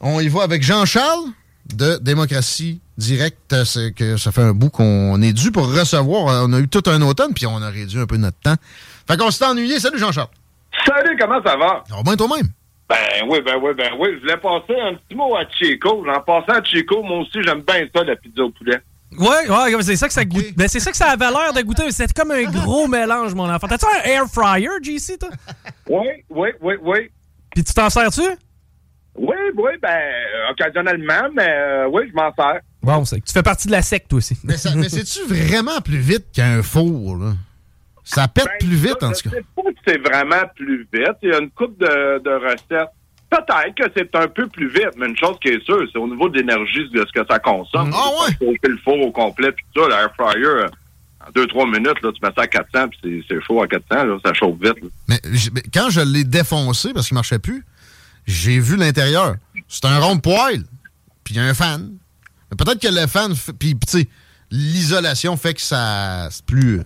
On y va avec Jean-Charles de Démocratie Directe. C'est que ça fait un bout qu'on est dû pour recevoir. On a eu tout un automne, puis on a réduit un peu notre temps. Fait qu'on s'est ennuyé. Salut Jean-Charles. Salut, comment ça va? Alors, bien toi-même? Ben oui, ben oui, ben oui. Je voulais passer un petit mot à Chico. En passant à Chico, moi aussi, j'aime bien ça, la pizza au poulet. Ouais, ouais, c'est ça que ça goûte. Ben, c'est ça que ça avait l'air de goûter. C'est comme un gros mélange, mon enfant. T'as-tu un air fryer, JC, toi? Oui, oui, oui, oui. Puis tu t'en sers-tu? Oui, oui, ben, euh, occasionnellement, mais euh, oui, je m'en sers. Bon, c'est que tu fais partie de la secte, toi aussi. Mais, ça- mais c'est-tu vraiment plus vite qu'un four, là? Ça pète Ben, plus vite, ça, en je tout cas. sais pas si c'est vraiment plus vite. Il y a une coupe de, de recettes. Peut-être que c'est un peu plus vite, mais une chose qui est sûre, c'est au niveau de l'énergie de ce que ça consomme. Ah ouais? Chauffer le four au complet, puis tout ça, l'air fryer, euh, en 2-3 minutes, là, tu mets ça à 400, puis c'est- c'est chaud à 400, là, ça chauffe vite. là. Mais, mais quand je l'ai défoncé parce qu'il marchait plus, j'ai vu l'intérieur. C'est un rond de poêle, puis il y a un fan. Peut-être que le fan, puis tu sais, l'isolation fait que ça c'est plus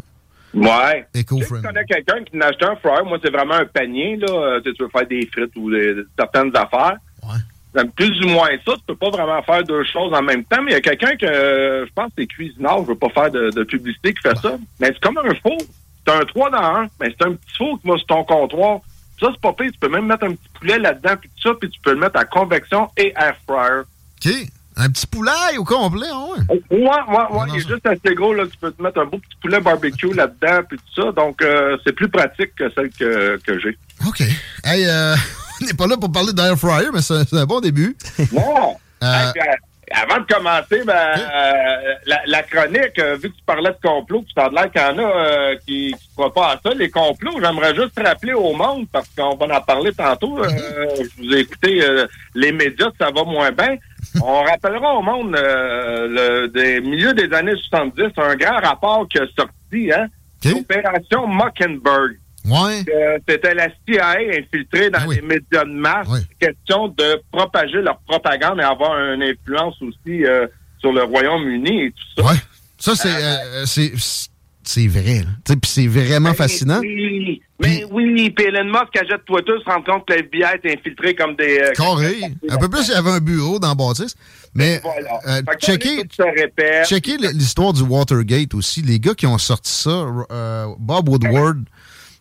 Ouais. Je éco-friendly. connais quelqu'un qui n'a acheté un fryer. Moi, c'est vraiment un panier, là. Euh, Tu tu veux faire des frites ou des- certaines affaires. J'aime plus ou moins ça. Tu peux pas vraiment faire deux choses en même temps. Mais il y a quelqu'un que, euh, je pense que c'est cuisinard, je veux pas faire de, de publicité, qui fait ça. Mais c'est comme un four. C'est un 3 dans 1. Mais c'est un petit four qui va sur ton comptoir. Ça, c'est pas pire. Tu peux même mettre un petit poulet là-dedans, puis tout ça, puis tu peux le mettre à convection et air fryer. OK. Un petit poulaille au complet, ah ouais. Ouais, ouais, ouais. Il est juste assez gros, là. Tu peux te mettre un beau petit poulet barbecue là-dedans, puis tout ça. Donc, euh, c'est plus pratique que celle que, que j'ai. OK. Hey, euh, on n'est pas là pour parler d'air fryer, mais c'est un bon début. Non! Euh, Hey, euh, avant de commencer, ben, euh, la, la chronique, euh, vu que tu parlais de complot, puis ça a l'air qu'il y en a euh, qui ne croient pas à ça, les complots, j'aimerais juste rappeler au monde, parce qu'on va en parler tantôt, euh, je vous ai écouté euh, les médias, ça va moins bien. On rappellera au monde euh, le, des milieux des années 70 un grand rapport qui a sorti, hein, l'opération Mockingbird. Ouais. Euh, C'était la CIA infiltrée dans les médias de masse. Question de propager leur propagande et avoir une influence aussi euh, sur le Royaume-Uni et tout ça. Ouais. Ça, c'est euh, c'est c'est vrai. Puis c'est vraiment fascinant. Oui, mais oui, puis Elon Musk achète Twitter, se rend compte que la FBI est infiltrée comme des... euh, Carré. Un peu plus, il y avait un bureau dans la bâtisse. Mais Voilà. euh, checkez l'histoire du Watergate aussi. Les gars qui ont sorti ça, euh, Bob Woodward,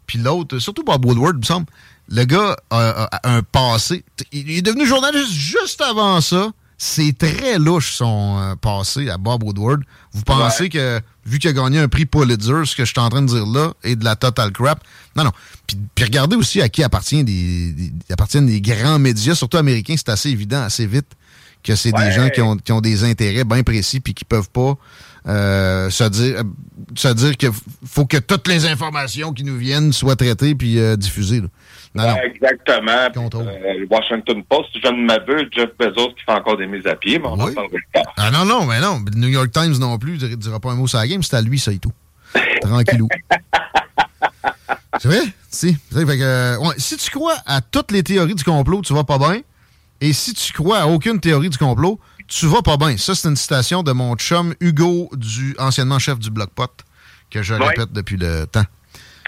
puis l'autre, surtout Bob Woodward, il me semble, le gars a, a- a un passé. Il est devenu journaliste juste avant ça. C'est très louche son euh, passé à Bob Woodward. Vous pensez que, vu qu'il a gagné un prix Pulitzer, ce que je suis en train de dire là, est de la total crap? Non, non. Puis, puis regardez aussi à qui appartient des, des- appartiennent des grands médias, surtout américains. C'est assez évident, assez vite, que c'est des gens qui ont, qui ont des intérêts bien précis puis qui peuvent pas euh, se dire se dire que faut que toutes les informations qui nous viennent soient traitées puis euh, diffusées. là. Non, non. Ouais, Exactement. Euh, Washington Post, je ne m'aveux, Jeff Bezos qui fait encore des mises à pied, mais on en plus tard. Ah non, non, mais non. Le New York Times non plus ne dira pas un mot sur la game, c'est à lui, ça et tout. Tranquillou. c'est vrai? Si. C'est vrai, fait que, euh, ouais, si tu crois à toutes les théories du complot, tu vas pas bien. Et si tu crois à aucune théorie du complot, tu vas pas bien. Ça, c'est une citation de mon chum Hugo, du anciennement chef du Bloc Pot, que je Ouais. répète depuis le temps.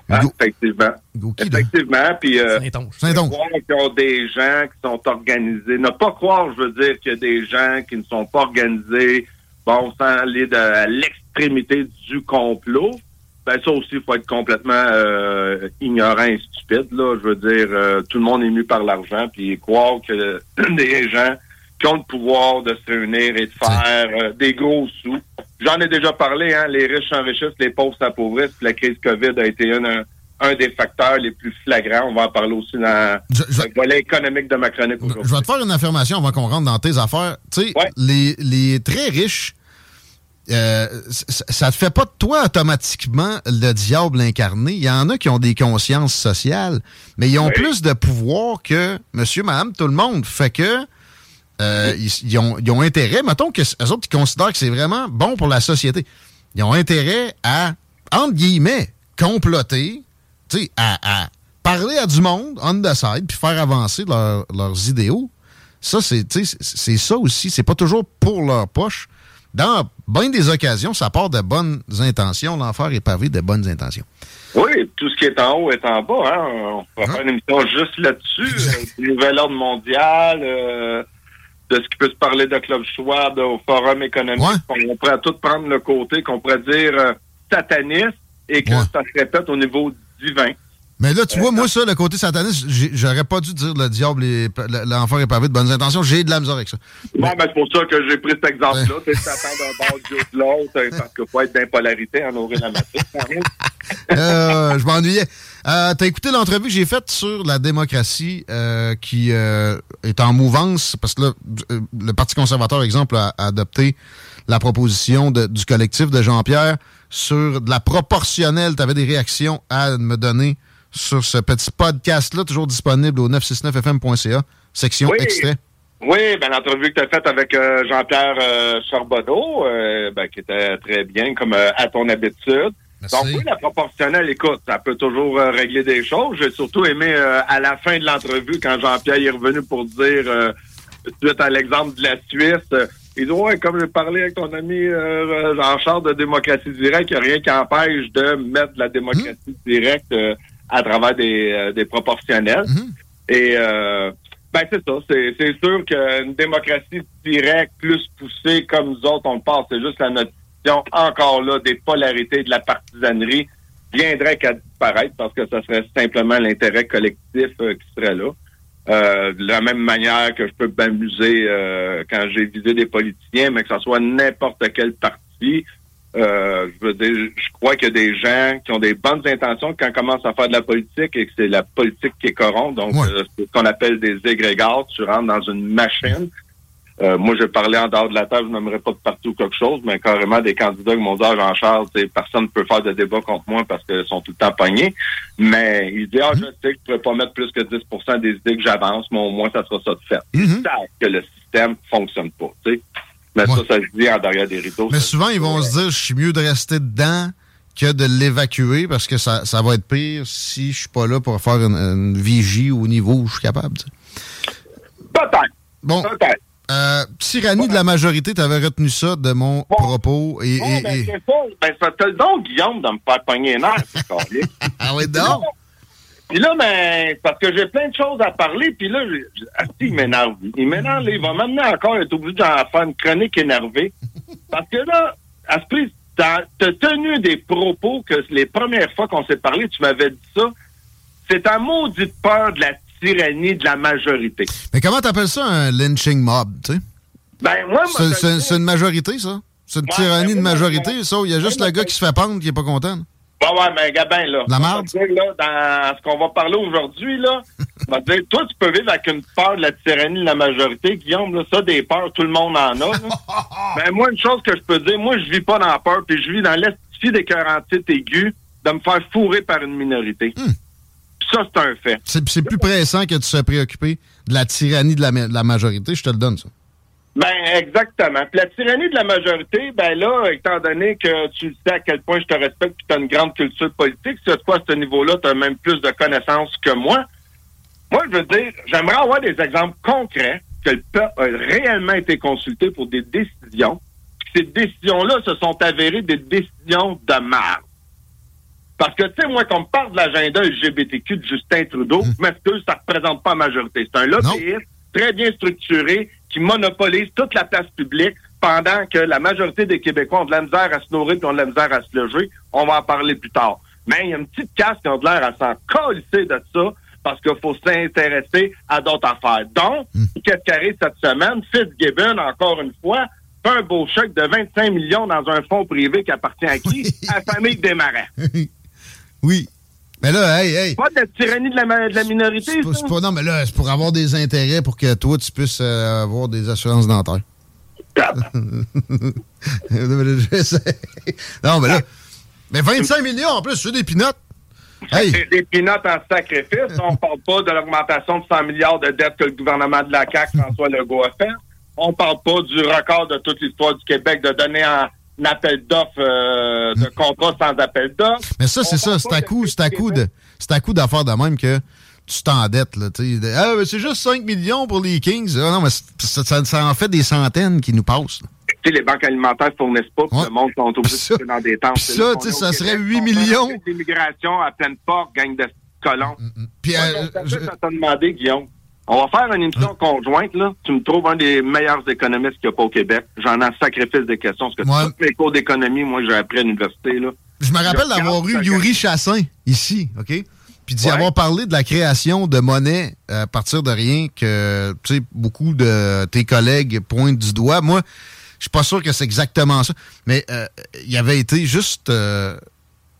Ah, Hugo. effectivement. Effectivement. Puis, euh, Saint-Onge. croire qu'il y a des gens qui sont organisés. Ne pas croire, je veux dire, qu'il y a des gens qui ne sont pas organisés, bon, sans aller de, à l'extrémité du complot. Ben ça aussi, il faut être complètement euh, ignorant et stupide. Là. Je veux dire, euh, tout le monde est mu par l'argent, puis croire que des gens qui ont le pouvoir de se réunir et de faire euh, des gros sous. J'en ai déjà parlé, hein, les riches s'enrichissent, les pauvres s'appauvrissent. La crise COVID a été un, un des facteurs les plus flagrants. On va en parler aussi dans Je- je- le volet économique de ma chronique Je vais te faire une affirmation avant qu'on rentre dans tes affaires. Tu sais, Ouais. les, les très riches, euh, ça te fait pas de toi automatiquement le diable incarné. Il y en a qui ont des consciences sociales, mais ils ont Oui. plus de pouvoir que monsieur, madame, tout le monde. Fait que euh, ils, ils ont, ils ont intérêt, mettons que autres, ils considèrent que c'est vraiment bon pour la société. Ils ont intérêt à, entre guillemets, comploter, à, à parler à du monde, on the side, puis faire avancer leur- leurs idéaux. Ça, c'est ça aussi. C'est pas toujours pour leur poche. Dans bien des occasions, ça part de bonnes intentions. L'enfer est pavé de bonnes intentions. Oui, tout ce qui est en haut est en bas. Hein. On pourrait faire une émission juste là-dessus. euh, nouvel ordre mondial, euh, de ce qui peut se parler de Club Schwab, au Forum économique. Ouais. On pourrait tout prendre le côté qu'on pourrait dire euh, sataniste et que Ouais. ça se répète au niveau divin. Mais là, tu vois, moi, ça, le côté sataniste, j'aurais pas dû dire le diable, l'enfer est pavé de bonnes intentions. J'ai de la misère avec ça. Bon, ben, c'est pour ça que j'ai pris cet exemple-là. Tu Satan d'un bord, Dieu de l'autre, euh, parce qu'il faut être d'impolarité en nourrir la. Euh, je m'ennuyais. Euh, T'as écouté l'entrevue que j'ai faite sur la démocratie euh, qui euh, est en mouvance, parce que là, euh, le Parti conservateur, exemple, a, a adopté la proposition de- du collectif de Jean-Pierre sur de la proportionnelle. Tu avais des réactions à me donner sur ce petit podcast-là, toujours disponible au 969fm.ca, section Oui. extrait. Oui, ben l'entrevue que tu as faite avec euh, Jean-Pierre euh, Charbonneau, euh, ben, qui était très bien, comme à ton habitude. Merci. Donc oui, la proportionnelle, écoute, ça peut toujours euh, régler des choses. J'ai surtout aimé euh, à la fin de l'entrevue, quand Jean-Pierre est revenu pour dire, euh, suite à l'exemple de la Suisse, euh, il dit, ouais, comme j'ai parlé avec ton ami Jean-Charles de démocratie directe, il n'y a rien qui empêche de mettre la démocratie directe euh, à travers des, des proportionnels. Mhm. Et ben c'est ça, c'est, sûr qu'une démocratie directe, plus poussée comme nous autres, on le pense, c'est juste la encore là des polarités de la partisanerie viendrait qu'à disparaître parce que ça serait simplement l'intérêt collectif euh, qui serait là. Euh, de la même manière que je peux m'amuser euh, quand j'ai visé des politiciens, mais que ce soit n'importe quel parti. Euh, je veux dire, je crois qu'il y a des gens qui ont des bonnes intentions quand on commence à faire de la politique et que c'est la politique qui est corrompue. Donc, Ouais. euh, c'est ce qu'on appelle des égrégats. Tu rentres dans une machine. Euh, moi, j'ai parlé en dehors de la table, je n'aimerais pas de partout quelque chose, mais carrément des candidats qui m'ont dit, ah, Jean-Charles, personne ne peut faire de débat contre moi parce qu'ils sont tout le temps pognés. Mais il dit, ah, je sais que je ne pourrais pas mettre plus que 10% des idées que j'avance, mais au moins, ça sera ça de fait. Ils Mhm. savent que le système fonctionne pas. Mais Ouais. ça, ça se dit en derrière des rideaux. Mais souvent, ils vont se dire, je suis mieux de rester dedans que de l'évacuer parce que ça, ça va être pire si je suis pas là pour faire une, une vigie au niveau où je suis capable. Peut-être, Bon, peut-être. Euh, tyrannie de la majorité, tu avais retenu ça de mon propos. Et, ben, et- c'est ça. Ben, ça te le don, Guillaume, de me faire pogner c'est carré. Ah oui, donc? Puis là, ben, parce que j'ai plein de choses à parler, puis là, asti, il m'énerve. Il m'énerve, il va m'amener encore à être obligé d'en faire une chronique énervée. Parce que là, à ce prix, t'as t'as tenu des propos que les premières fois qu'on s'est parlé, tu m'avais dit ça. C'est ta maudite peur de la tyrannie de la majorité. Mais comment t'appelles ça un lynching mob, tu sais? Ben, moi, moi, C'est- une majorité, ça? C'est une Ouais, tyrannie ben, de majorité, ça? Il y a juste moi, le gars qui se fait pendre qui est pas content. là. Ouais, mais Gabin, là. La marde? dire, là, dans ce qu'on va parler aujourd'hui, là, on va dire, toi, tu peux vivre avec une peur de la tyrannie de la majorité, Guillaume, là, ça, des peurs, tout le monde en a. Mais moi, une chose que je peux dire, moi, je vis pas dans la peur, puis je vis dans l'estifie des 48 aigus de me faire fourrer par une minorité. Hmm. Ça, c'est un fait. C'est plus pressant que de se préoccuper de la tyrannie de la, ma- de la majorité, je te le donne, ça. Ben, exactement. Puis la tyrannie de la majorité, ben là, étant donné que tu sais à quel point je te respecte et tu as une grande culture politique, c'est quoi à ce niveau-là, tu as même plus de connaissances que moi. Moi, je veux dire, j'aimerais avoir des exemples concrets que le peuple a réellement été consulté pour des décisions. Ces décisions-là se sont avérées des décisions de marde. Parce que, tu sais, moi, qu'on me parle de l'agenda LGBTQ de Justin Trudeau, mais que ça ne représente pas la majorité. C'est un lobbyiste très bien structuré qui monopolise toute la place publique pendant que la majorité des Québécois ont de la misère à se nourrir et ont de la misère à se loger. on va en parler plus tard. Mais il y a une petite casse qui a l'air à s'en colisser de ça parce qu'il faut s'intéresser à d'autres affaires. Donc, Hmm. qu'est-ce qui arrive cette semaine? Fitzgibbon, encore une fois, fait un beau chèque de 25 millions dans un fonds privé qui appartient à qui? à la famille des marins. Oui. Mais là, hey, hey. Pas de la tyrannie de la, ma- de la minorité, C'est pas- pas- non, mais là, c'est pour avoir des intérêts pour que toi, tu puisses euh, avoir des assurances dentaires. Non, mais là. Mais 25 millions en plus, c'est des pinottes. Hey, C'est des pinottes en sacrifice. On parle pas de l'augmentation de 100 milliards de dettes que le gouvernement de la CAQ, François Legault, a fait. On parle pas du record de toute l'histoire du Québec de donner un appel d'offres, euh, de contrat sans appel d'offres. mais ça, c'est ça. C'est à coup, c'est à coup de, c'est à coup d'affaires de même que tu t'endettes, là. Ah, mais c'est juste 5 millions pour les Kings. Ah, non, mais ça, ça- ça en fait des centaines qui nous passent. Tu sais, les banques alimentaires fournissent pas, puis Ouais. le monde sont obligés de dans des temps. puis ça, tu sais, ça serait 8 millions. L'immigration à pleine porte, gang de colons. Puis, Ouais, euh, je- demandé, Guillaume. On va faire une émission conjointe, là. Tu me trouves un des meilleurs économistes qu'il n'y a pas au Québec. J'en ai un sacrifice des questions. Parce que Ouais. tous mes cours d'économie, moi, j'ai appris à l'université, là. Je me rappelle d'avoir eu Yuri Chassin ici, OK? Puis d'y Ouais. avoir parlé de la création de monnaie euh, à partir de rien que, tu sais, beaucoup de tes collègues pointent du doigt. Moi, je suis pas sûr que c'est exactement ça, mais euh, il avait été juste euh,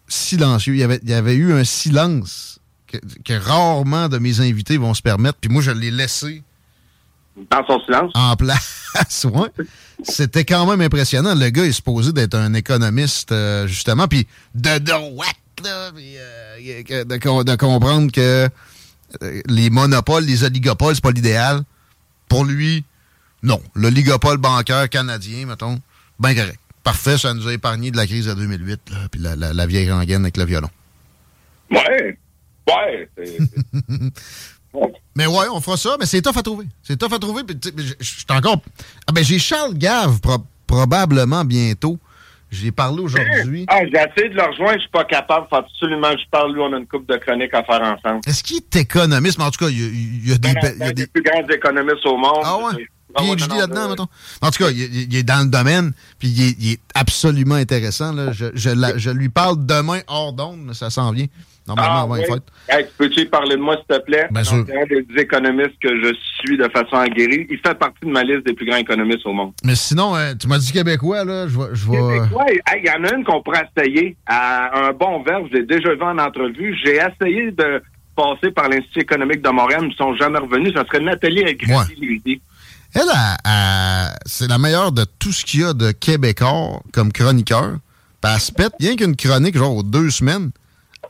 silencieux. Il y avait, il y avait eu un silence que, que rarement de mes invités vont se permettre. Puis moi, je l'ai laissé Dans son silence? en place. ouais. C'était quand même impressionnant. Le gars est supposé d'être un économiste, euh, justement, puis de droite, là, euh, de, com- de comprendre que euh, les monopoles, les oligopoles, c'est pas l'idéal. Pour lui, non. L'oligopole bancaire canadien, mettons, ben correct. Parfait, ça nous a épargné de la crise de 2008, là, puis la, la- la vieille rengaine avec le violon. Ouais. Ouais. c'est- Mais ouais, on fera ça, mais c'est tough à trouver. C'est tough à trouver. Je encore. Ah ben j'ai Charles Gave pro- probablement bientôt. J'ai parlé aujourd'hui. Ah, j'ai essayé de le rejoindre, je suis pas capable. Faut absolument que je parle. Lui, on a une coupe de chroniques à faire ensemble. Est-ce qu'il est économiste? Mais en tout cas, il y a, il y a des. Il y a un des des plus grands économistes au monde. ah ouais? Ah PhD non, là-dedans, mettons. En tout cas, il, est dans le domaine, puis il est, il est absolument intéressant. Là. Je, je la- je lui parle demain hors d'onde, mais ça s'en vient. Normalement, Ah, avant oui. les fêtes. Hey, tu peux-tu parler de moi, s'il te plaît? Bien sûr. C'est un des économistes que je suis de façon aguerrie. Il fait partie de ma liste des plus grands économistes au monde. Mais sinon, euh, tu m'as dit québécois, là. Je vais Québécois, hey, il y en a une qu'on pourrait essayer à un bon verbe. Je l'ai déjà vu en entrevue. J'ai essayé de passer par l'Institut économique de Montréal. Ils ne sont jamais revenus. Ça serait Nathalie Agresti-Lévy. Elle, elle, c'est la meilleure de tout ce qu'il y a de Québécois comme chroniqueur. Puis elle se pète rien qu'une chronique, genre, aux deux semaines.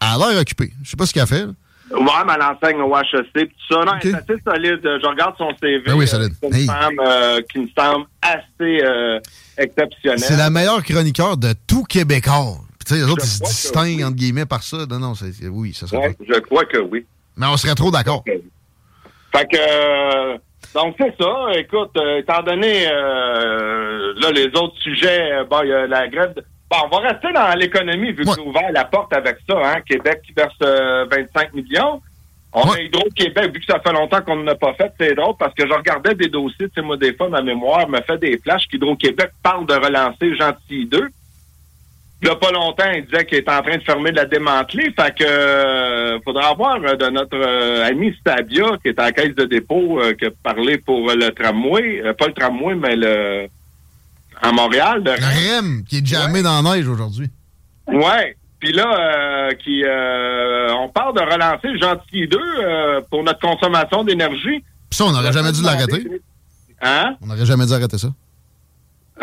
Elle a l'air occupée. Je sais pas ce qu'elle fait. là. Ouais, mais elle enseigne au HEC tout ça. Non, Ok. elle est assez solide. Je regarde son CV. Ben oui, euh, solide. C'est une Hey. femme euh, qui me semble assez euh, exceptionnelle. C'est la meilleure chroniqueur de tout Québécois. Tu sais, les autres, ils se distinguent, oui. entre guillemets, par ça. Non, non, c'est, c'est- oui, ça serait Ouais, je crois que oui. Mais on serait trop d'accord. Fait que, euh, donc c'est ça. Écoute, euh, étant donné, euh, là, les autres sujets, euh, bon, il y a la grève. de- Bon, on va rester dans l'économie, vu Ouais. que j'ai ouvert la porte avec ça, hein. Québec qui verse euh, 25 millions. On Ouais. a Hydro-Québec, vu que ça fait longtemps qu'on ne l'a pas fait, c'est drôle, parce que je regardais des dossiers, tu sais, moi, des fois, ma mémoire me fait des flashs qu'Hydro-Québec parle de relancer Gentil 2. Il n'y a pas longtemps, il disait qu'il est en train de fermer de la démanteler. Fait que euh, faudra voir euh, de notre euh, ami Stabia, qui est à la caisse de dépôt, euh, qui a parlé pour euh, le tramway. Euh, pas le tramway, mais le à Montréal. Le REM, qui est jamais dans la neige aujourd'hui. Ouais. Puis là, euh, qui euh, on parle de relancer le Gentil 2 euh, pour notre consommation d'énergie. Puis ça, on n'aurait jamais dû l'arrêter. Hein? On n'aurait jamais dû arrêter ça.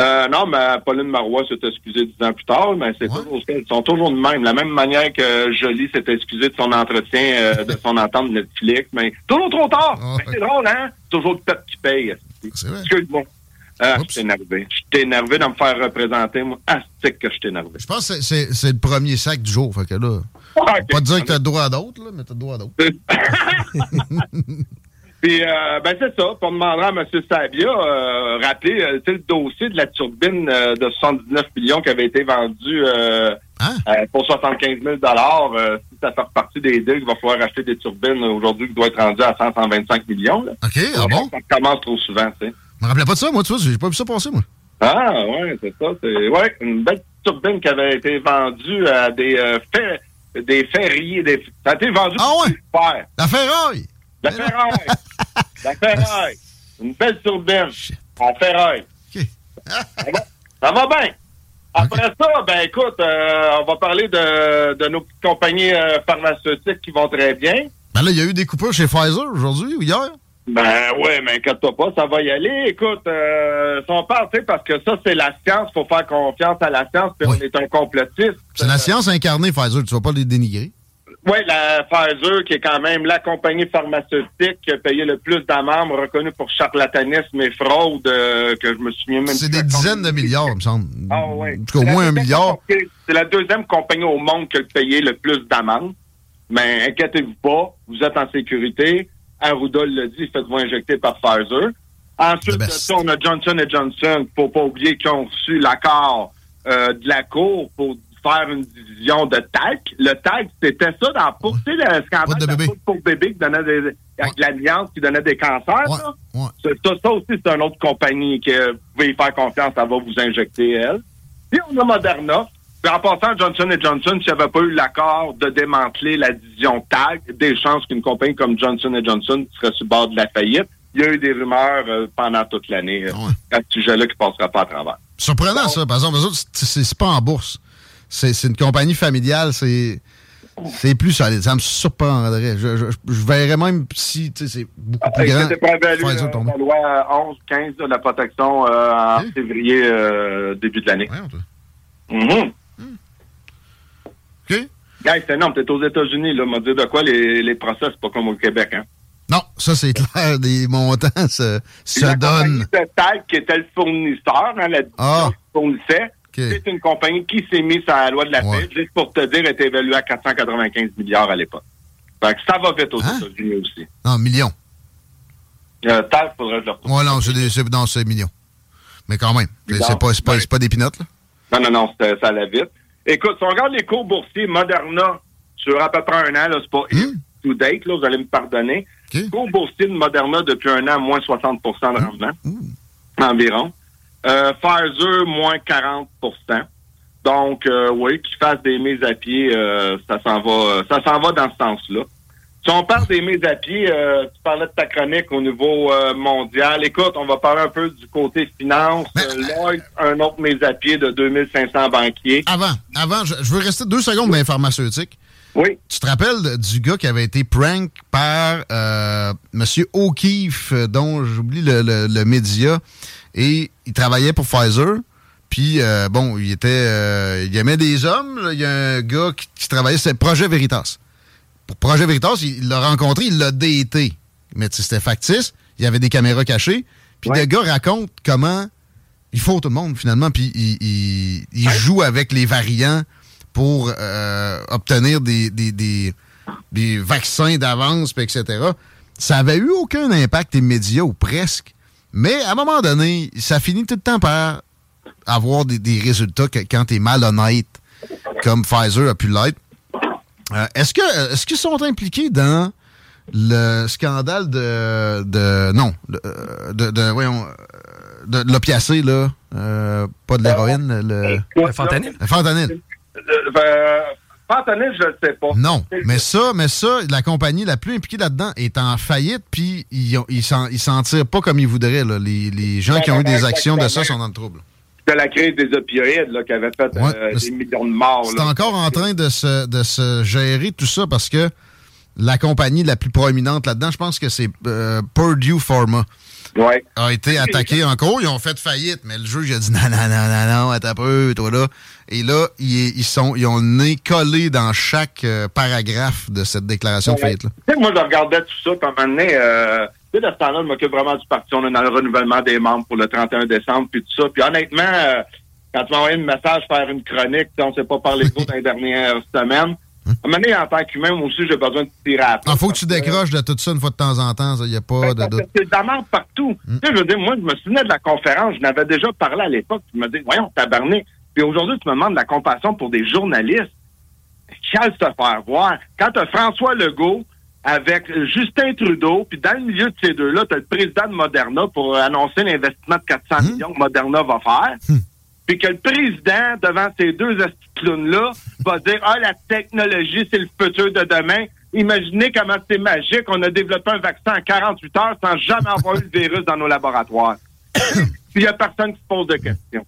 Euh, non, mais Pauline Marois s'est excusée dix ans plus tard, mais c'est Ouais. toujours. Ils sont toujours de même. La même manière que Jolie s'est excusée de son entretien, euh, de son entente de Netflix, mais toujours trop tard. Ah, ouais. c'est drôle, hein? Toujours le peuple qui paye. C'est vrai. Excuse-moi. Ah, Oups. je suis énervé. Je suis énervé de me faire représenter, moi. Ah, c'est que je suis énervé. Je pense que c'est- le premier sac du jour. Fait que là, Ok. pas dire que t'as le droit à d'autres, là, mais t'as le droit à d'autres. Puis, euh, ben, c'est ça. Pour demander à M. Sabia, euh, rappeler, euh, le dossier de la turbine euh, de 79 millions qui avait été vendu euh, Hein? euh, pour 75 000 euh, Si ça fait partie des deals, il va falloir acheter des turbines aujourd'hui qui doivent être rendues à 100, 125 millions. Là. OK, ah bon? Ça commence trop souvent, tu sais. Je me rappelais pas de ça, moi, tu vois, j'ai pas vu ça passer, moi. Ah, ouais, c'est ça. C'est, ouais, une belle turbine qui avait été vendue à des euh, fer- des ferriers. Des... Ça a été vendu Ah ouais? fer. La ferraille! La ferraille. la ferraille. Une belle turbine. En ferraille. Ça va- bien. Après ça, ben écoute, euh, on va parler de, de nos petites compagnies euh, pharmaceutiques qui vont très bien. Ben là, il y a eu des coupures chez Pfizer aujourd'hui ou hier? Ben ouais, mais inquiète-toi pas, ça va y aller. Écoute, euh, si on parle, tu sais, parce que ça, c'est la science, faut faire confiance à la science, puis Oui. on est un complotiste. C'est la science incarnée, Pfizer. Tu vas pas les dénigrer. Oui, la Pfizer, qui est quand même la compagnie pharmaceutique qui a payé le plus d'amendes, reconnue pour charlatanisme et fraude, euh, que je me souviens même C'est des dizaines de milliards, il me semble. Ah oui. En tout cas, au moins un milliard. C'est la deuxième compagnie au monde qui a payé le plus d'amendes. Mais inquiétez-vous pas, vous êtes en sécurité. Arruda l'a dit, faites-vous injecter par Pfizer. Ensuite de best. ça, on a Johnson Johnson. Faut pas oublier qu'ils ont reçu l'accord euh, de la Cour pour faire une division de TAC. Le TAC, c'était ça dans pour, tu sais, le scandale de la bébé. pour bébé qui donnait des, avec Ouais. l'alliance qui donnait des cancers. Ouais, là. ouais. Ça, ça aussi, c'est une autre compagnie que vous pouvez y faire confiance, elle va vous injecter, elle. Puis on a Moderna. Puis en passant, Johnson Johnson, s'il n'y avait pas eu l'accord de démanteler la division TAG, des chances qu'une compagnie comme Johnson Johnson serait sur le bord de la faillite. Il y a eu des rumeurs euh, pendant toute l'année euh, Ouais. à ce sujet-là qui ne passera pas à travers. Surprenant, ça. Par exemple, c'est- pas en bourse. C'est une compagnie familiale. C'est c'est plus solide. Ça me surprendrait. Je, je, je verrais même si tu sais, c'est beaucoup plus grand. C'était Pfizer euh, la loi 11-15 de la protection euh, en février, euh, début de l'année. Mhm. OK? Hey, c'est énorme. T'es aux États-Unis, là. M'a dit de quoi les, les procès, c'est pas comme au Québec, hein? Non, ça, c'est clair. Des montants se, se la donnent. compagnie de TAG, qui était le fournisseur, hein, la Ah. fournissait, c'est une compagnie qui s'est mise à la loi de la Ouais. paix. Juste pour te dire, était évaluée à 495 milliards à l'époque. Fait que ça va vite aux Hein? États-Unis aussi. Non, millions. Euh, TAG, faudrait que je le retrouve. Ouais, non, c'est des- millions. Mais quand même. C'est pas, pas, Ouais. pas des pinottes, là. Non, non, non, ça allait vite. Écoute, si on regarde les cours boursiers Moderna sur à peu près un an, c'est pas Hmm. to date, là, vous allez me pardonner. OK. Cours boursier de Moderna depuis un an, moins 60% de rendement, Ouh. environ. Euh, Pfizer, moins 40% Donc, euh, oui, qu'ils fassent des mises à pied, euh, ça s'en va, ça s'en va dans ce sens-là. Si on parle des mises à pied, euh, tu parlais de ta chronique au niveau euh, mondial. Écoute, on va parler un peu du côté finance. Euh, Lloyd, un autre mise à pied de 2500 banquiers. Avant, avant, je, je veux rester deux secondes dans les pharmaceutiques. Oui, Tu te rappelles du gars qui avait été prank par euh, M. O'Keefe, dont j'oublie le, le- le média, et il travaillait pour Pfizer. Puis, bon, il était. euh, il aimait des hommes. là. Il y a un gars qui, qui travaillait, c'est Projet Veritas. Pour Projet Veritas, il l'a rencontré, il l'a daté. Mais c'était factice. Il y avait des caméras cachées. Puis Ouais. le gars raconte comment il faut tout le monde, finalement. Puis il, il- il joue avec les variants pour euh, obtenir des, des, des, des vaccins d'avance, puis etc. Ça avait eu aucun impact immédiat ou presque. Mais à un moment donné, ça finit tout le temps par avoir des, des résultats que, quand tu es malhonnête, comme Pfizer a pu l'être. Euh, est-ce que est-ce qu'ils sont impliqués dans le scandale de, de non de, de, de- voyons euh, de, de l'opiacé là euh, pas de l'héroïne le, Le fentanyl? le fentanyl Euh, euh, fentanyl, je ne sais pas. non mais ça mais ça la compagnie la plus impliquée là-dedans est en faillite puis ils ont- ils s'en ils s'en tirent pas comme ils voudraient là. les, les gens qui ont eu des actions de ça sont dans le trouble C'était la crise des opioïdes là, qui avait fait Ouais, euh, des millions de morts. c'est encore en train de se, de se gérer tout ça parce que la compagnie la plus proéminente là-dedans, je pense que c'est euh, Purdue Pharma, Ouais. a été attaqué en cours. Ils ont fait faillite, mais le juge a dit non, non, non, non, non, attends un peu, toi là. Et là, ils, ils sont, ils ont le nez collé dans chaque euh, paragraphe de cette déclaration de faillite. là. Tu sais, moi, je regardais tout ça, puis à un moment donné, euh, de ce temps-là, je m'occupe vraiment du parti. On est dans le renouvellement des membres pour le 31 décembre, puis tout ça. Puis honnêtement, euh, quand tu m'as envoyé un message faire une chronique, on s'est pas parlé trop dans les dernières semaines. À un moment donné, en tant qu'humain, moi aussi, j'ai besoin de tirer à Il tête, faut que tu décroches de tout ça une fois de temps en temps. Il n'y a pas Ben, de doute. C'est de la merde partout. Tu sais, je veux dire, moi, je me souvenais de la conférence, je n'avais déjà parlé à l'époque, tu me dis, voyons, tabarné. Puis aujourd'hui, tu me demandes de la compassion pour des journalistes. Quel se faire voir. Quand tu as François Legault avec Justin Trudeau, puis dans le milieu de ces deux-là, tu as le président de Moderna pour annoncer l'investissement de 400 millions que Moderna va faire. puis que le président, devant ces deux clowns-là, va dire « Ah, la technologie, c'est le futur de demain. Imaginez comment c'est magique. On a développé un vaccin en 48 heures sans jamais avoir eu le virus dans nos laboratoires. » Puis il n'y a personne qui se pose de questions.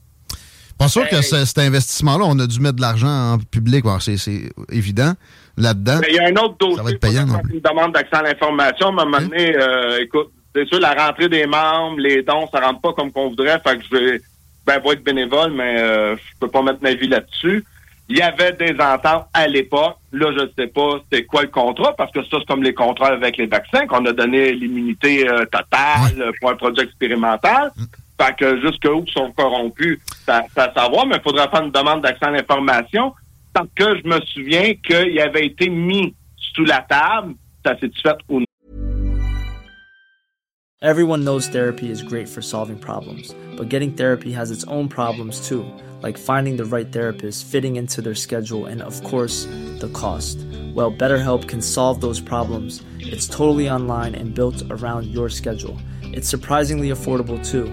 Pas sûr que cet investissement-là, on a dû mettre de l'argent en public. c'est évident là-dedans. Mais il y a un autre dossier. Ça va être payant, non? Une demande d'accès à l'information. À un moment donné, euh, écoute, c'est sûr, la rentrée des membres, les dons, ça rentre pas comme qu'on voudrait. Fait que je vais, ben, être bénévole, mais euh, je peux pas mettre ma vie là-dessus. Il y avait des ententes à l'époque. Là, je ne sais pas c'était quoi le contrat, parce que ça, c'est comme les contrats avec les vaccins, qu'on a donné l'immunité euh, totale pour un produit expérimental. Mm. Fait que jusqu'où sont corrompus, ça, ça savoir, mais il faudrait faire une demande d'accès à l'information. Tant que je me souviens qu'il avait été mis sous la table, ça s'est fait. Everyone knows therapy is great for solving problems, but getting therapy has its own problems too, like finding the right therapist, fitting into their schedule, and of course, the cost. Well, BetterHelp can solve those problems. It's totally online and built around your schedule. It's surprisingly affordable too.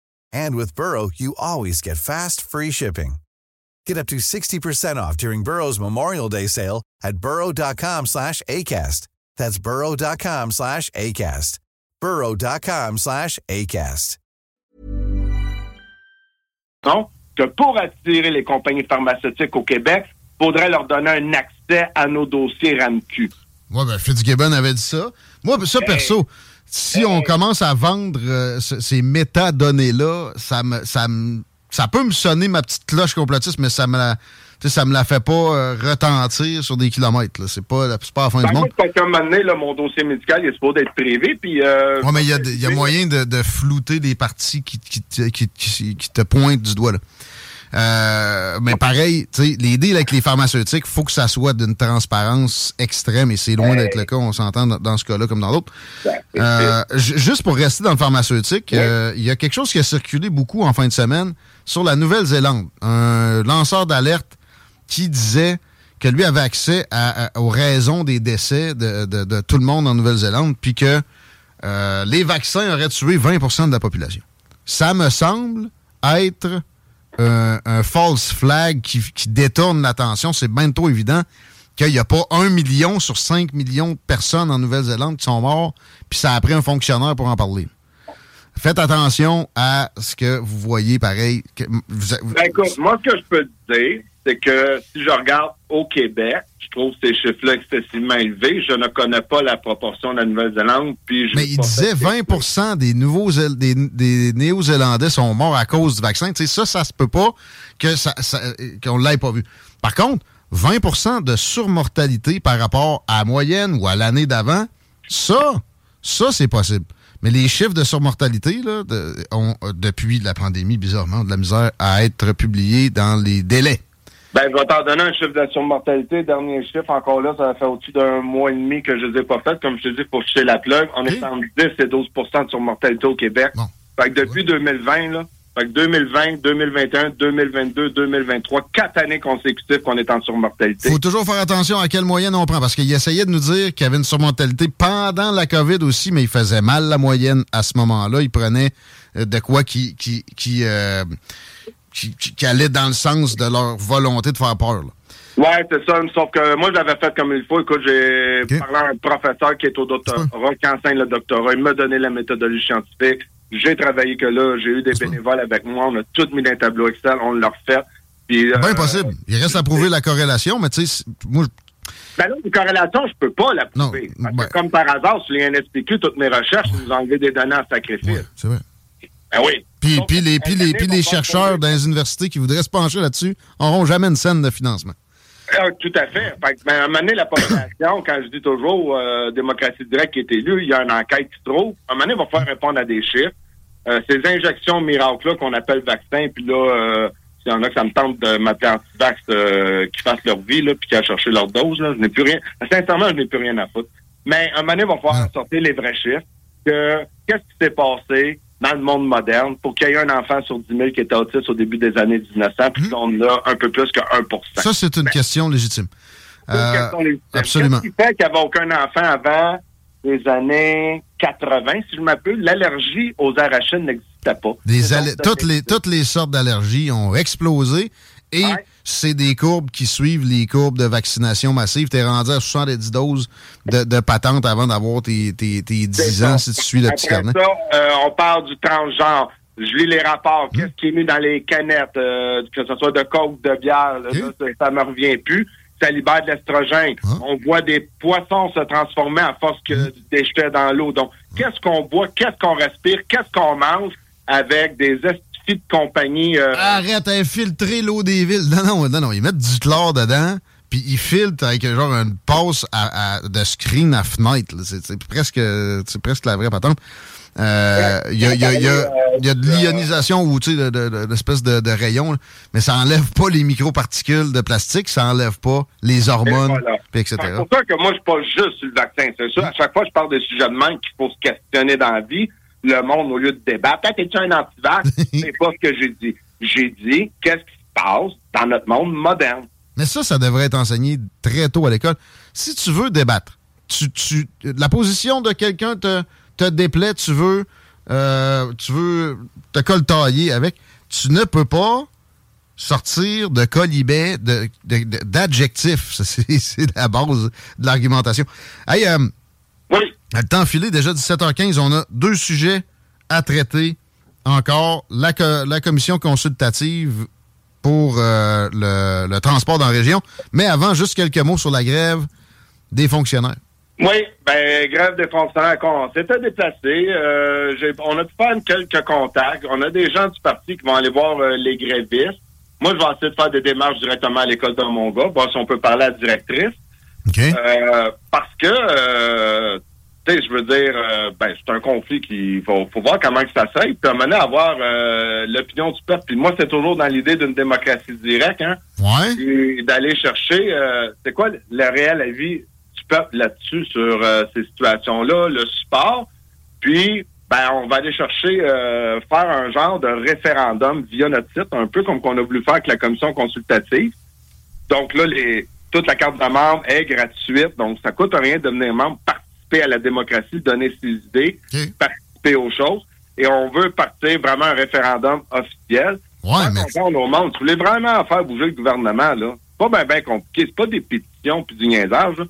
And with Burrow, you always get fast, free shipping. Get up to 60% off during Burrow's Memorial Day sale at burrow.com slash ACAST. That's burrow.com slash ACAST. burrow.com slash ACAST. Donc, que pour attirer les compagnies pharmaceutiques au Québec, faudrait leur donner un accès à nos dossiers RAMQ. Ouais, ben, Fitzgibbon avait dit ça. Moi, ça, perso... si on commence à vendre euh, ces métadonnées-là, ça me, ça me, ça peut me sonner ma petite cloche complotiste, mais ça me la, ça me la fait pas euh, retentir sur des kilomètres. C'est pas, pas la fin du ben, monde. À un moment donné, là, mon dossier médical est supposé être privé. Puis, euh, ouais, mais il y a, y a moyen de, de, flouter des parties qui, qui, qui, qui, te pointent du doigt. Là. Euh, mais pareil, les deals avec les pharmaceutiques, faut que ça soit d'une transparence extrême et c'est loin d'être le cas, on s'entend dans, ce cas-là comme dans l'autre. Euh, juste pour rester dans le pharmaceutique, euh, il y a quelque chose qui a circulé beaucoup en fin de semaine sur la Nouvelle-Zélande. Un lanceur d'alerte qui disait que lui avait accès aux raisons des décès de, de, tout le monde en Nouvelle-Zélande, puis que les vaccins auraient tué 20% de la population. Ça me semble être un, false flag qui, détourne l'attention, c'est bien trop évident qu'il n'y a pas un million sur cinq millions de personnes en Nouvelle-Zélande qui sont morts, puis ça a pris un fonctionnaire pour en parler. Faites attention à ce que vous voyez pareil. Ben, écoute, moi, ce que je peux te dire, c'est que si je regarde au Québec, je trouve ces chiffres-là excessivement élevés. Je ne connais pas la proportion de la Nouvelle-Zélande. Mais il disait 20 des nouveaux des, des Néo-Zélandais sont morts à cause du vaccin. sais, ça, ça se peut pas que ça, qu'on l'ait pas vu. Par contre, 20% de surmortalité par rapport à la moyenne ou à l'année d'avant, ça, ça, c'est possible. Mais les chiffres de surmortalité, là, ont, depuis la pandémie, bizarrement, de la misère à être publiés dans les délais. Ben, je vais t'en donner un chiffre de surmortalité. Dernier chiffre, encore là, ça va faire au-dessus d'un mois et demi que je ne les ai pas fait. Comme je te dis, pour ficher la plug, on est entre 10 et 12% de surmortalité au Québec. Fait que depuis 2020, là, fait que 2020, 2021, 2022, 2023, quatre années consécutives qu'on est en surmortalité. Faut toujours faire attention à quelle moyenne on prend, parce qu'il essayait de nous dire qu'il y avait une surmortalité pendant la COVID aussi, mais il faisait mal la moyenne à ce moment-là. Il prenait euh, de quoi qui, qui, qui euh, qui, qui, allaient dans le sens de leur volonté de faire peur. Là. Ouais, c'est ça. Sauf que moi, je l'avais fait comme il faut. Écoute, j'ai parlé à un professeur qui est au doctorat, qui enseigne le doctorat. Il m'a donné la méthodologie scientifique. J'ai travaillé que là. J'ai eu des bénévoles avec moi. On a tout mis dans un tableau Excel. On l'a refait. Puis, euh, possible. Il reste à prouver la corrélation, mais tu sais, moi, ben là, une corrélation, je peux pas la prouver. parce que comme par hasard, sur les NSPQ, toutes mes recherches nous ont enlevé des données en sacrifice. c'est vrai. Ben oui. Puis, puis les, puis les, puis les chercheurs dans les universités qui voudraient se pencher là-dessus n'auront jamais une scène de financement. Ah, tout à fait. fait ben, à un moment donné, la population, quand je dis toujours euh, démocratie directe qui est élue, il y a une enquête qui se trouve. À un moment donné, il va falloir répondre à des chiffres. Euh, ces injections miracles-là qu'on appelle vaccins, puis là, euh, S'il y en a que ça me tente de m'appeler anti-vax euh, qui fassent leur vie, là, puis qui a cherché leur dose, là, je n'ai plus rien. Sincèrement, je n'ai plus rien à foutre. Mais un moment donné, il va falloir sortir les vrais chiffres. Que qu'est-ce qui s'est passé? Dans le monde moderne pour qu'il y ait un enfant sur 10 000 qui était autiste au début des années 1900, puis qu'on a un peu plus que 1% Ça, c'est une question légitime. Euh, absolument. Qu'est-ce qui fait qu'il n'y avait aucun enfant avant les années 80, si je m'appelle? L'allergie aux arachides n'existait pas. toutes, les, toutes les sortes d'allergies ont explosé et c'est des courbes qui suivent les courbes de vaccination massive. Tu es rendu à 70 doses de, de patente avant d'avoir tes, tes, 10 ans si tu suis le petit carnet. Ça, euh, on parle du transgenre. Je lis les rapports. Qu'est-ce qui est mis dans les canettes, euh, que ce soit de coke ou de bière, ça, ne me revient plus ça libère de l'estrogène. Ah. On voit des poissons se transformer à force que mmh. des jetés dans l'eau. Donc, qu'est-ce qu'on boit, qu'est-ce qu'on respire, qu'est-ce qu'on mange avec des de compagnie. Euh... Arrête, infiltrer l'eau des villes. Non, non, non, non. Ils mettent du chlore dedans, puis ils filtrent avec genre une passe à, de screen à fenêtre. C'est presque, presque la vraie patente. Il euh, y, a, y, a, y, a, de l'ionisation ou tu sais, d'espèces de, de, de, rayons, mais ça enlève pas les microparticules de plastique, ça enlève pas les hormones, etc. C'est pour ça que moi, je suis pas juste sur le vaccin. C'est ça. À chaque fois, je parle de sujets de même qu'il faut se questionner dans la vie. Le monde, au lieu de débattre, t'es-tu un antivax? c'est pas ce que j'ai dit. J'ai dit qu'est-ce qui se passe dans notre monde moderne? Mais ça, ça devrait être enseigné très tôt à l'école. Si tu veux débattre, tu, tu, la position de quelqu'un te te déplaît, tu veux, euh, tu veux te coltailler avec, tu ne peux pas sortir de colibet d'adjectifs. c'est la base de l'argumentation. Hey, euh, oui. Le temps filé, déjà 17h15, on a deux sujets à traiter encore. La, la commission consultative pour euh, le, le, transport dans la région. Mais avant, juste quelques mots sur la grève des fonctionnaires. Oui, ben grève des fonctionnaires, on s'était déplacé. Euh, on a pu faire quelques contacts. On a des gens du parti qui vont aller voir euh, les grévistes. Moi, je vais essayer de faire des démarches directement à l'école de mon gars, voir si on peut parler à la directrice. Euh, parce que, tu sais, je veux dire, ben c'est un conflit qui faut, faut voir comment que ça s'aide. Puis amener à avoir l'opinion du peuple. Puis moi, c'est toujours dans l'idée d'une démocratie directe, hein. Ouais. D'aller chercher, c'est quoi le réel avis là-dessus sur euh, ces situations-là, le support. Puis, ben, on va aller chercher, euh, faire un genre de référendum via notre site, un peu comme qu'on a voulu faire avec la commission consultative. Donc là, les, toute la carte de membre est gratuite, donc ça coûte rien de devenir membre, participer à la démocratie, donner ses idées, participer aux choses. Et on veut partir vraiment un référendum officiel. Ouais, mais... On au monde. Tu voulais vraiment faire bouger le gouvernement, là. Pas bien ben compliqué. C'est pas des pétitions puis du niaisage, là.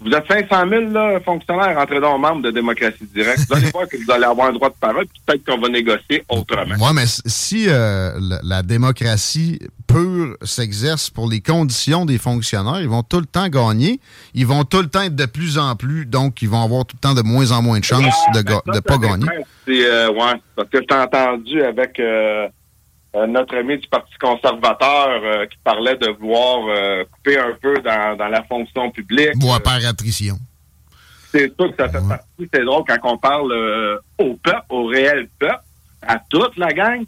Vous êtes 500 000 là, fonctionnaires, entrez dans membre de démocratie directe. Vous allez voir que vous allez avoir un droit de parole, puis peut-être qu'on va négocier autrement. Oui, mais si euh, la, démocratie pure s'exerce pour les conditions des fonctionnaires, ils vont tout le temps gagner. Ils vont tout le temps être de plus en plus, donc ils vont avoir tout le temps de moins en moins de chances de ne pas gagner. Euh, ouais, parce que je t'ai entendu avec... Euh, euh, notre ami du Parti conservateur euh, qui parlait de vouloir euh, couper un peu dans, la fonction publique. Bois par attrition. C'est sûr que ça fait partie. C'est drôle quand on parle au peuple, au réel peuple, à toute la gang.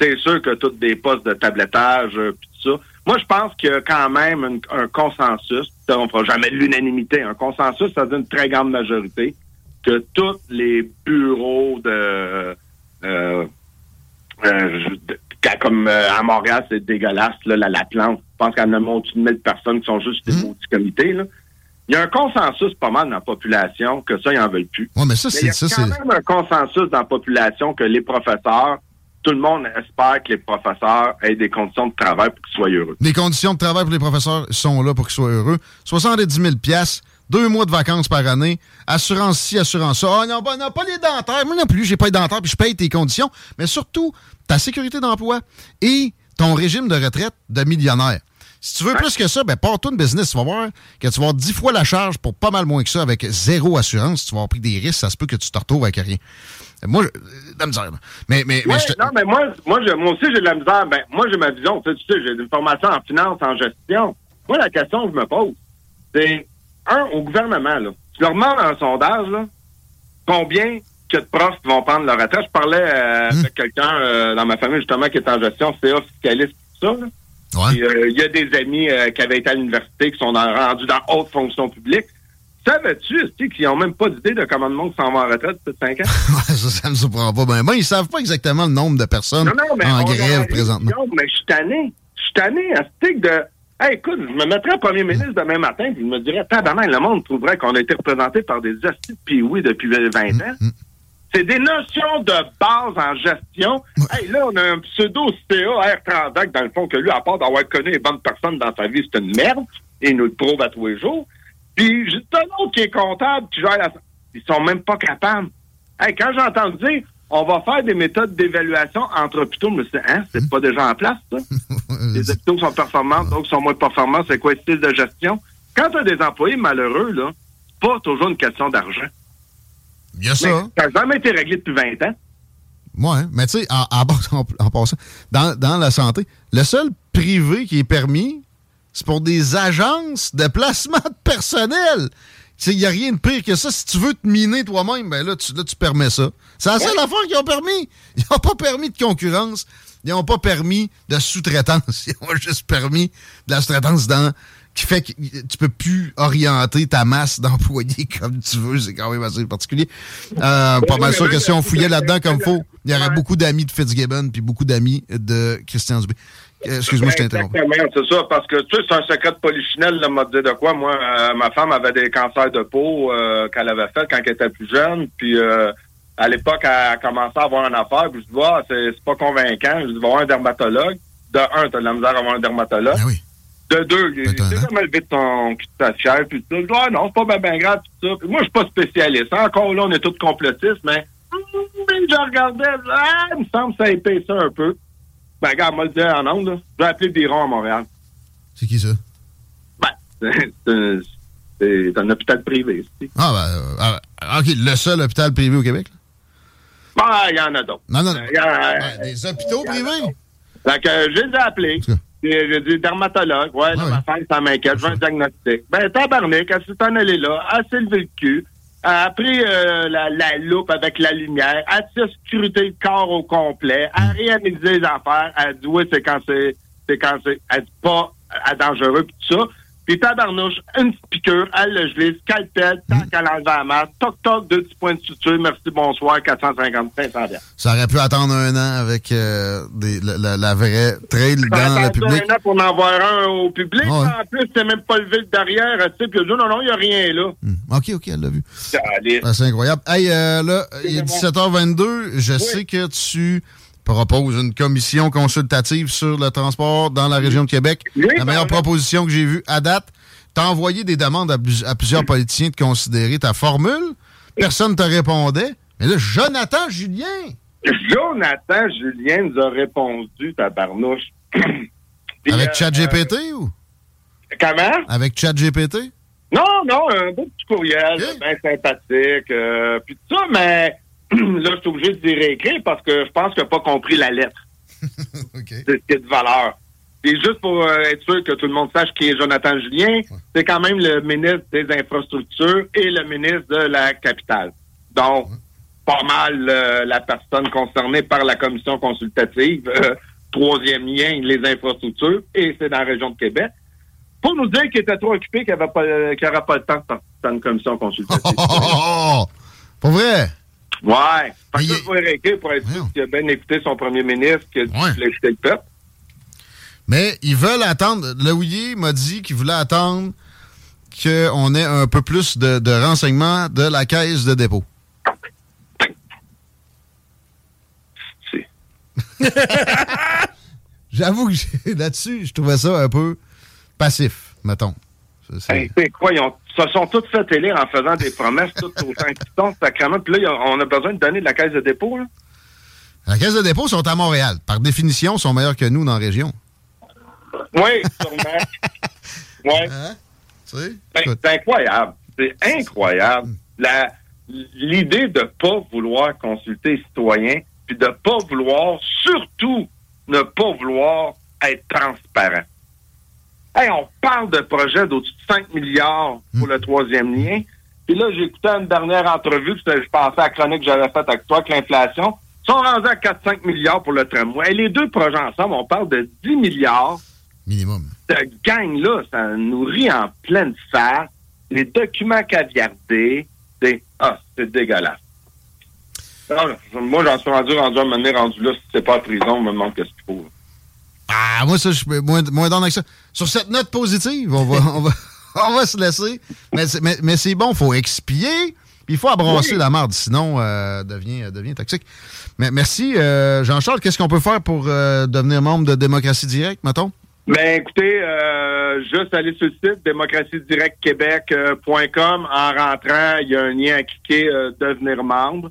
C'est sûr que tous des postes de tablettage, puis tout ça. Moi, je pense qu'il y a quand même un consensus. On ne fera jamais l'unanimité. Un consensus, ça dit une très grande majorité que tous les bureaux de comme euh, à Montréal, c'est dégueulasse, là, la, la plante. Je pense qu'il y en a au-dessus de 1000 personnes qui sont juste des mmh. comités. Là. Il y a un consensus pas mal dans la population que ça, ils n'en veulent plus. Ouais, mais ça, c'est, il y a quand même un consensus dans la population que les professeurs, tout le monde espère que les professeurs aient des conditions de travail pour qu'ils soient heureux. Les conditions de travail pour les professeurs sont là pour qu'ils soient heureux. 70 000 deux mois de vacances par année, assurance ci, assurance ça. Ah non, bah, non, pas les dentaires. Moi non plus, j'ai pas les dentaires, puis je paye tes conditions. Mais surtout, ta sécurité d'emploi et ton régime de retraite de millionnaire. Si tu veux plus que ça, ben pars-toi une business. Tu vas voir que tu vas avoir dix fois la charge pour pas mal moins que ça avec zéro assurance. Tu vas avoir pris des risques, ça se peut que tu te retrouves avec rien. Moi, de la misère. Mais, mais, mais Non, mais moi, moi, moi aussi, j'ai de la misère. Ben, moi, j'ai ma vision. Tu sais, tu sais j'ai une formation en finance, en gestion. Moi, la question que je me pose, c'est, un, au gouvernement, là. Tu leur demandes un sondage, là, combien que de profs vont prendre leur retraite. Je parlais euh, hmm. avec quelqu'un euh, dans ma famille, justement, qui est en gestion, CA fiscaliste, ça. Il y a des amis qui avaient été à l'université, qui sont rendus dans haute fonction publique. Savais-tu, qu'ils n'ont même pas d'idée de comment le monde s'en va en retraite depuis 5 ans? ça, ça me surprend pas. Ben, ben, ils savent pas exactement le nombre de personnes en grève présentement. mais je suis tanné. Je suis tanné à ce de... Hey, écoute, je me mettrais premier ministre demain matin et je me dirais, tabarnak, le monde trouverait qu'on a été représenté par des astuces puis oui depuis 20 mm, ans. Mm. C'est des notions de base en gestion. Hey, là, on a un pseudo CA R30 dans le fond, que lui, à part d'avoir connu les bonnes personnes dans sa vie, c'est une merde. Et il nous le prouve à tous les jours. Puis, juste un autre qui est comptable, qui gère la... Ils sont même pas capables. Hey, quand j'entends dire, on va faire des méthodes d'évaluation entre hôpitaux, mais c'est, hein, c'est pas déjà en place, ça? les hôpitaux sont performants, d'autres sont moins performants. C'est quoi le style de gestion? Quand tu as des employés malheureux, là, c'est pas toujours une question d'argent. Il y a ça. ça n'a jamais été réglé depuis 20 ans. Oui, mais tu sais, en, en, passant, dans, dans la santé, le seul privé qui est permis, c'est pour des agences de placement de personnel. Il n'y a rien de pire que ça. Si tu veux te miner toi-même, ben là, tu, là, tu permets ça. C'est la seule affaire qu'ils ont permis. Ils n'ont pas permis de concurrence. Ils n'ont pas permis de sous-traitance. Ils ont juste permis de la sous-traitance dans qui fait que tu peux plus orienter ta masse d'employés comme tu veux. C'est quand même assez particulier. Euh, pas mal sûr que si on fouillait là-dedans comme faut, il y aurait beaucoup d'amis de Fitzgibbon puis beaucoup d'amis de Christian Dubé. Euh, excuse-moi, je t'interromps. C'est ça, parce que tu sais, c'est un secret de polichinelle me dire de quoi. Moi, euh, ma femme avait des cancers de peau euh, qu'elle avait fait quand elle était plus jeune. Puis à l'époque, elle a commencé à avoir une affaire. Puis je dis, ah, c'est pas convaincant. Je dis, va voir un dermatologue. De un, t'as de la misère à avoir un dermatologue. Ah oui. De deux, il s'est jamais levé ton ta fière. Puis tout ça. Ah non, c'est pas bien grave. Tout ça. moi, je suis pas spécialiste. Encore là, on est tous complotistes, mais je regardais, ah, il me semble que ça épaisse un peu. Ben, regarde, moi le dire en ondes, je vais appeler Biron à Montréal. C'est qui ça? Ben, c'est un hôpital privé. Ah, ben, euh, OK, le seul hôpital privé au Québec? Ben, il y en a d'autres. Non, non, non. Ben, des hôpitaux privés? Fait que je les ai appelés. Dit dermatologue. Ouais, ah, ma femme, ça m'inquiète. Je veux un diagnostic. Ben, tabarnak, elle s'est en allée là, elle s'est levée le cul a pris euh, la, la, loupe avec la lumière, a scruté le corps au complet, a hmm. réalisé les affaires, a dit oui, c'est quand c'est, c'est quand c'est, elle dit pas à dangereux pis tout ça. Puis tabarnouche, une petite piqûre, elle le gelé, scalpel, tant mm. qu'elle enlève la masse, toc toc, deux petits points de suture, merci, bonsoir, 450, 500 Ça aurait pu attendre un an avec euh, des, la, la, vraie trail dans le public. un an pour en avoir un au public. En plus, c'est même pas levé derrière, tu sais, puis non, non, il n'y a rien là. Mm. OK, OK, elle l'a vu. Ah, c'est incroyable. Hey, euh, là, il est 17h22, je sais que tu propose une commission consultative sur le transport dans la région de Québec. la meilleure proposition que j'ai vue à date. T'as envoyé des demandes à, plusieurs politiciens de considérer ta formule. Personne ne te répondait. Mais là, Jonathan Julien. Jonathan Julien nous a répondu, ta barnouche. Avec euh, ChatGPT ou? Comment? Avec ChatGPT? Non, non, un beau petit courriel, bien sympathique. Euh, puis tout ça, mais là, je suis obligé de dire écrire parce que je pense qu'il n'a pas compris la lettre. C'est ce qui est de valeur. Et juste pour euh, être sûr que tout le monde sache qui est Jonathan Julien, c'est quand même le ministre des Infrastructures et le ministre de la Capitale. Donc, pas mal euh, la personne concernée par la commission consultative. Euh, troisième lien, les infrastructures, et c'est dans la région de Québec. Pour nous dire qu'il était trop occupé, qu'il n'aurait pas, pas le temps de participer à une commission consultative. Oh, Pour vrai? Ouais. Fait que faut arrêter pour être sûr qu'il a bien écouté son premier ministre, qu'il a ouais. le peuple. Mais ils veulent attendre. Le m'a dit qu'il voulait attendre qu'on ait un peu plus de, de, renseignements de la caisse de dépôt. J'avoue que là-dessus, je trouvais ça un peu passif, mettons. C'est quoi, ils ont se sont toutes fait élire en faisant des promesses toutes autant sont sacrément. Puis là, on a besoin de donner de la caisse de dépôt. Là. La caisse de dépôt sont à Montréal. Par définition, sont meilleurs que nous dans la région. Oui, sûrement. oui. Hein? Ben, c'est incroyable. C'est incroyable. L'idée de ne pas vouloir consulter les citoyens, puis de ne pas vouloir, surtout, ne pas vouloir être transparent. Hey, on parle de projet d'au-dessus de 5 milliards pour le troisième lien. Puis là, j'ai écouté une dernière entrevue, je pensais à la chronique que j'avais faite avec toi, que l'inflation. Ils sont rendus à 4-5 milliards pour le tramway. Et les deux projets ensemble, on parle de 10 milliards. Minimum. Cette gang-là, ça nous rit en pleine face. Les documents caviardés, c'est ah, c'est dégueulasse. Alors, moi, j'en suis rendu, rendu à un moment donné, rendu là, si c'est pas en prison, on me demande qu'est-ce qu'il faut. Ah, moi, ça, je suis moins, moins dans avec ça. Sur cette note positive, on va, on va, on va se laisser. Mais, c'est- mais, mais c'est bon, il faut expier. Puis il faut abrasser Oui. la marde, sinon euh, devient, devient toxique. Mais merci, euh, Jean-Charles. Qu'est-ce qu'on peut faire pour euh, devenir membre de Démocratie Directe, mettons? Ben écoutez, euh, juste aller sur le site démocratiedirectquebec.com. En rentrant, il y a un lien à cliquer euh, devenir membre.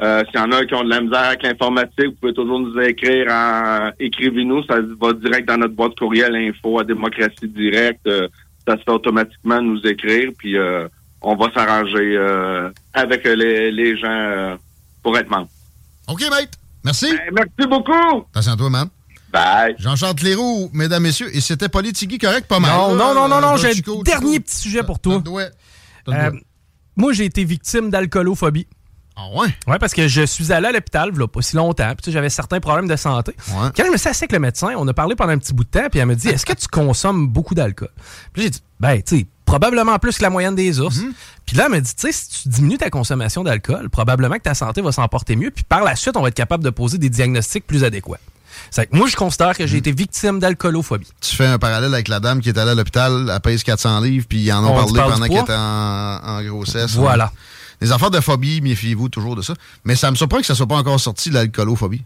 Euh, S'il y en a qui ont de la misère avec l'informatique, vous pouvez toujours nous écrire en écrivez-nous, ça va direct dans notre boîte courriel info à démocratie directe. Euh, ça se fait automatiquement nous écrire, puis euh, on va s'arranger euh, avec les, les gens euh, pour être membre. OK, mate. Merci. Ben, merci beaucoup. Attention à toi, man. Bye. Jean-Charles Cléroux, mesdames, messieurs. Et c'était Politigui correct, pas mal. Non, non, non, non, non, j'ai un dernier petit sujet pour toi. Euh, moi, j'ai été victime d'alcoolophobie. Ah ouais? Ouais, parce que je suis allé à l'hôpital, il pas si longtemps, puis tu sais, j'avais certains problèmes de santé. Ouais. Quand je me suis assis avec le médecin, on a parlé pendant un petit bout de temps, puis elle me dit Est-ce que tu consommes beaucoup d'alcool? Puis j'ai dit Ben, tu sais, probablement plus que la moyenne des ours. Mm-hmm. Puis là, elle me dit Tu sais, si tu diminues ta consommation d'alcool, probablement que ta santé va s'en porter mieux, puis par la suite, on va être capable de poser des diagnostics plus adéquats. C'est que moi, je considère que j'ai Mm-hmm. été victime d'alcoolophobie. Tu fais un parallèle avec la dame qui est allée à l'hôpital, elle pèse 400 livres, puis ils en ont On parlé pendant qu'elle était en, en grossesse. Voilà. Les affaires de phobie, méfiez-vous toujours de ça. Mais ça me surprend que ça soit pas encore sorti, l'alcoolophobie.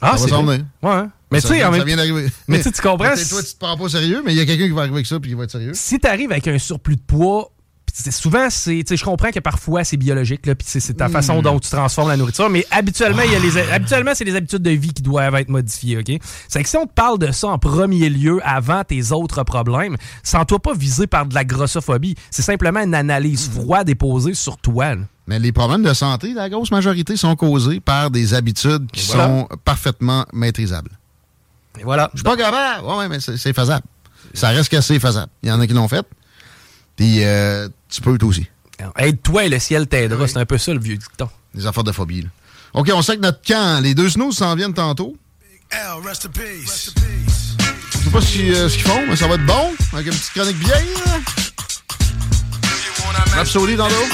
Ah, ça c'est. Ouais. Mais Ça tu sais, vient- ça d'arriver. Mais tu tu comprends, toi, tu te prends pas au sérieux, mais il y a quelqu'un qui va arriver avec ça, puis qui va être sérieux. si t'arrives avec un surplus de poids, souvent, c'est, je comprends que parfois c'est biologique, là, puis c'est, ta façon dont tu transformes la nourriture, mais habituellement, il y a les, habituellement, c'est les habitudes de vie qui doivent être modifiées, ok? C'est que si on te parle de ça en premier lieu, avant tes autres problèmes, sans toi pas visé par de la grossophobie, c'est simplement une analyse froide et posée sur toi. là. Mais les problèmes de santé, la grosse majorité, sont causés par des habitudes qui voilà. sont parfaitement maîtrisables. Et voilà. Je suis pas capable. Ouais, mais c'est c'est faisable. Ça reste que c'est faisable. Il y en a qui l'ont fait. Puis euh, tu peux toi aussi. Aide-toi et le ciel t'aidera. C'est un peu ça le vieux dicton. Des affaires de phobie. là. OK, on sait que notre camp, les deux snooze s'en viennent tantôt. L, rest in peace. Je sais pas si, euh, ce qu'ils font, mais ça va être bon. Avec une petite chronique bière. Rhapsody dans l'eau.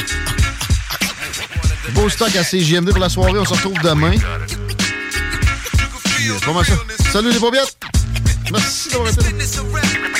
Beau stock à CJMD pour la soirée. On se retrouve demain. Puis, euh, ça? Salut les paupiètes. Merci d'avoir été là.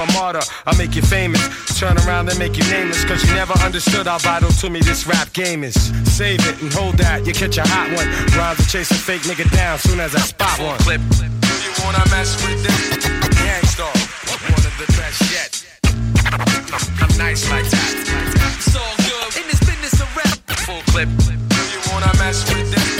a martyr. I'll make you famous. Turn around and make you nameless. Cause you never understood how vital to me this rap game is. Save it and hold that. You catch a hot one. Rhymes to chase a fake nigga down soon as I spot one. Clip. Do you wanna mess with this? Gangstar. One of the best yet. I'm nice like that. It's all good. In this business of rap. Full clip. Do you wanna mess with this?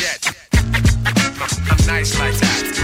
Yet. I'm nice like that.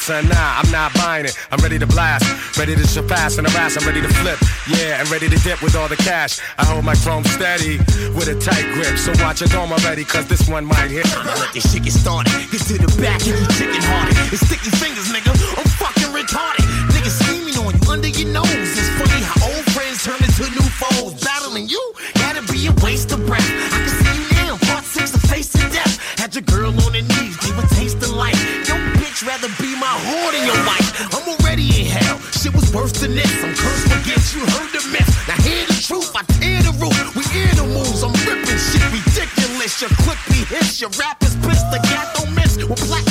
son. Nah, I'm not buying it. I'm ready to blast. Ready to surpass and harass. I'm ready to flip. Yeah, and ready to dip with all the cash. I hold my chrome steady with a tight grip. So watch your dome already, cause this one might hit. Let this shit get started. Get to the back and you chicken hearted. It's sticky fingers, nigga. I'm fucking retarded. Niggas scheming on you under your nose. It's funny how old friends turn into new foes. Battling you gotta be a waste of breath. I can see you now, part six, the face of death. Had your girl I'm already in hell. Shit was worse than this. I'm cursed against you, heard the myth. Now hear the truth, I tear the roof. We moves, I'm ripping shit ridiculous. Your clip be hits, your rap is pissed. The cat don't miss with platinum